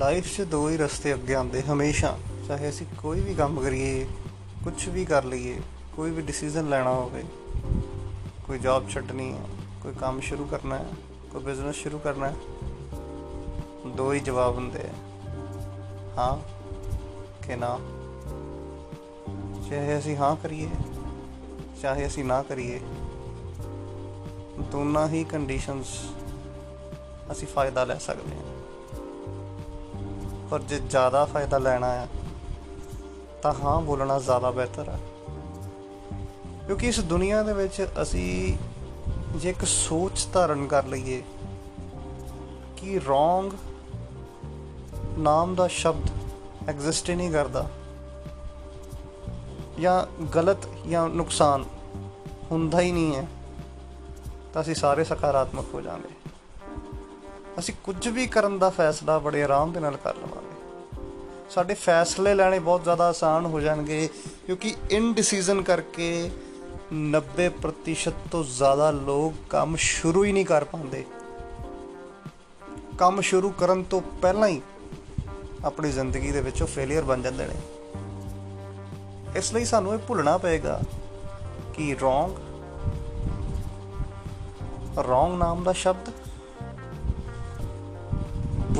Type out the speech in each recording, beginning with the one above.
Life 'ਚ ਦੋ ਹੀ ਰਸਤੇ ਅੱਗੇ ਆਉਂਦੇ ਹਮੇਸ਼ਾ, ਚਾਹੇ ਅਸੀਂ ਕੋਈ ਵੀ ਕੰਮ ਕਰੀਏ ਕੁਝ ਵੀ ਕਰ ਲਈਏ, ਕੋਈ ਵੀ ਡਿਸੀਜਨ ਲੈਣਾ ਹੋਵੇ, ਕੋਈ ਜੌਬ ਛੱਡਣੀ ਹੈ ਕੋਈ ਕੰਮ ਸ਼ੁਰੂ ਕਰਨਾ ਹੈ ਕੋਈ ਬਿਜ਼ਨਸ ਸ਼ੁਰੂ ਕਰਨਾ ਹੈ ਦੋ ਹੀ ਜਵਾਬ ਹੁੰਦੇ ਆ। ਹਾਂ ਕਿ ਨਾ? ਚਾਹੇ ਅਸੀਂ ਹਾਂ ਕਰੀਏ, ਚਾਹੇ ਅਸੀਂ ਨਾ ਕਰੀਏ, ਦੋਨਾਂ ਹੀ ਕੰਡੀਸ਼ਨਸ ਅਸੀਂ ਫਾਇਦਾ ਲੈ ਸਕਦੇ ਹਾਂ। ਪਰ ਜੇ ਜ਼ਿਆਦਾ ਫਾਇਦਾ ਲੈਣਾ ਹੈ ਤਾਂ ਹਾਂ ਬੋਲਣਾ ਜ਼ਿਆਦਾ ਬਿਹਤਰ ਹੈ ਕਿਉਂਕਿ ਇਸ ਦੁਨੀਆ ਦੇ ਵਿੱਚ ਅਸੀਂ ਜੇ ਇੱਕ ਸੋਚ ਧਾਰਨ ਕਰ ਲਈਏ ਕਿ ਰੋਂਗ ਨਾਮ ਦਾ ਸ਼ਬਦ ਐਗਜ਼ਿਸਟ ਹੀ ਨਹੀਂ ਕਰਦਾ ਜਾਂ ਗਲਤ ਜਾਂ ਨੁਕਸਾਨ ਹੁੰਦਾ ਹੀ ਨਹੀਂ ਹੈ, ਤਾਂ ਅਸੀਂ ਸਾਰੇ ਸਕਾਰਾਤਮਕ ਹੋ ਜਾਵਾਂਗੇ। ਅਸੀਂ ਕੁਝ ਵੀ ਕਰਨ ਦਾ ਫੈਸਲਾ ਬੜੇ ਆਰਾਮ ਦੇ ਨਾਲ ਕਰ ਲਵਾਂਗੇ। ਸਾਡੇ ਫੈਸਲੇ ਲੈਣੇ ਬਹੁਤ ਜ਼ਿਆਦਾ ਆਸਾਨ ਹੋ ਜਾਣਗੇ ਕਿਉਂਕਿ ਇਨ ਡਿਸੀਜਨ ਕਰਕੇ 90% ਤੋਂ ਜ਼ਿਆਦਾ ਲੋਕ ਕੰਮ ਸ਼ੁਰੂ ਹੀ ਨਹੀਂ ਕਰ ਪਾਉਂਦੇ। ਕੰਮ ਸ਼ੁਰੂ ਕਰਨ ਤੋਂ ਪਹਿਲਾਂ ਹੀ ਆਪਣੀ ਜ਼ਿੰਦਗੀ ਦੇ ਵਿੱਚ ਉਹ ਫੇਲਿਅਰ ਬਣ ਜਾਂਦੇ ਨੇ। ਇਸ ਲਈ ਸਾਨੂੰ ਇਹ ਭੁੱਲਣਾ ਪਏਗਾ ਕਿ ਰੋਂਗ ਰੋਂਗ ਨਾਮ ਦਾ ਸ਼ਬਦ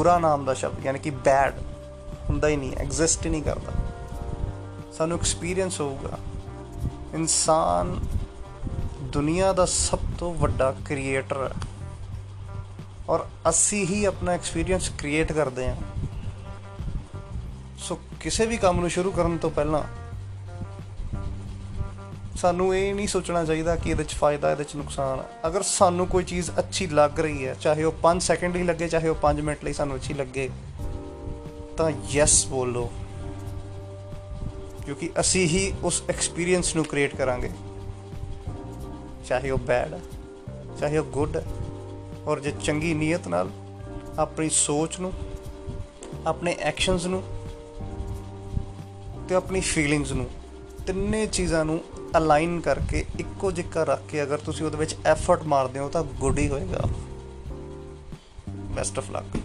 ਬੁਰਾ ਨਾਮ ਦਾ ਸ਼ਬਦ, ਯਾਨੀ ਕਿ ਬੈਡ ਹੁੰਦਾ ਹੀ ਨਹੀਂ ਐਗਜ਼ਿਸਟ ਹੀ ਨਹੀਂ ਕਰਦਾ। ਸਾਨੂੰ ਐਕਸਪੀਰੀਅੰਸ ਹੋਊਗਾ। ਇਨਸਾਨ ਦੁਨੀਆ ਦਾ ਸਭ ਤੋਂ ਵੱਡਾ ਕ੍ਰੀਏਟਰ ਹੈ। ਔਰ ਅਸੀਂ ਹੀ ਆਪਣਾ ਐਕਸਪੀਰੀਅੰਸ ਕ੍ਰੀਏਟ ਕਰਦੇ ਹਾਂ। ਸੋ ਕਿਸੇ ਵੀ ਕੰਮ ਨੂੰ ਸ਼ੁਰੂ ਕਰਨ ਤੋਂ ਪਹਿਲਾਂ ਸਾਨੂੰ ਇਹ ਨਹੀਂ ਸੋਚਣਾ ਚਾਹੀਦਾ ਕਿ ਇਹਦੇ 'ਚ ਫਾਇਦਾ, ਇਹਦੇ 'ਚ ਨੁਕਸਾਨ। ਹੈ ਅਗਰ ਸਾਨੂੰ ਕੋਈ ਚੀਜ਼ ਅੱਛੀ ਲੱਗ ਰਹੀ ਹੈ, ਚਾਹੇ ਉਹ 5 ਸੈਕਿੰਡ ਹੀ ਲੱਗੇ, ਚਾਹੇ ਉਹ 5 ਮਿੰਟ ਲਈ ਸਾਨੂੰ ਅੱਛੀ ਲੱਗੇ, ਤਾਂ ਯੈਸ ਬੋਲੋ। ਕਿਉਂਕਿ ਅਸੀਂ ਹੀ ਉਸ ਐਕਸਪੀਰੀਅੰਸ ਨੂੰ ਕ੍ਰੀਏਟ ਕਰਾਂਗੇ। ਚਾਹੇ ਉਹ ਬੈਡ ਹੈ, ਚਾਹੇ ਉਹ ਗੁੱਡ ਹੈ, ਔਰ ਜੇ ਚੰਗੀ ਨੀਅਤ ਨਾਲ ਆਪਣੀ ਸੋਚ ਨੂੰ, ਆਪਣੇ ਐਕਸ਼ਨਸ ਨੂੰ ਤੇ ਆਪਣੀ ਫੀਲਿੰਗਸ ਨੂੰ ਤਿੰਨੇ ਚੀਜ਼ਾਂ ਨੂੰ ਅਲਾਈਨ ਕਰਕੇ ਇੱਕੋ ਜਿਹਾ ਰੱਖ ਕੇ ਅਗਰ ਤੁਸੀਂ ਉਹਦੇ ਵਿੱਚ ਐਫਰਟ ਮਾਰਦੇ ਹੋ ਤਾਂ ਗੁੱਡ ਹੀ ਹੋਏਗਾ। Best of luck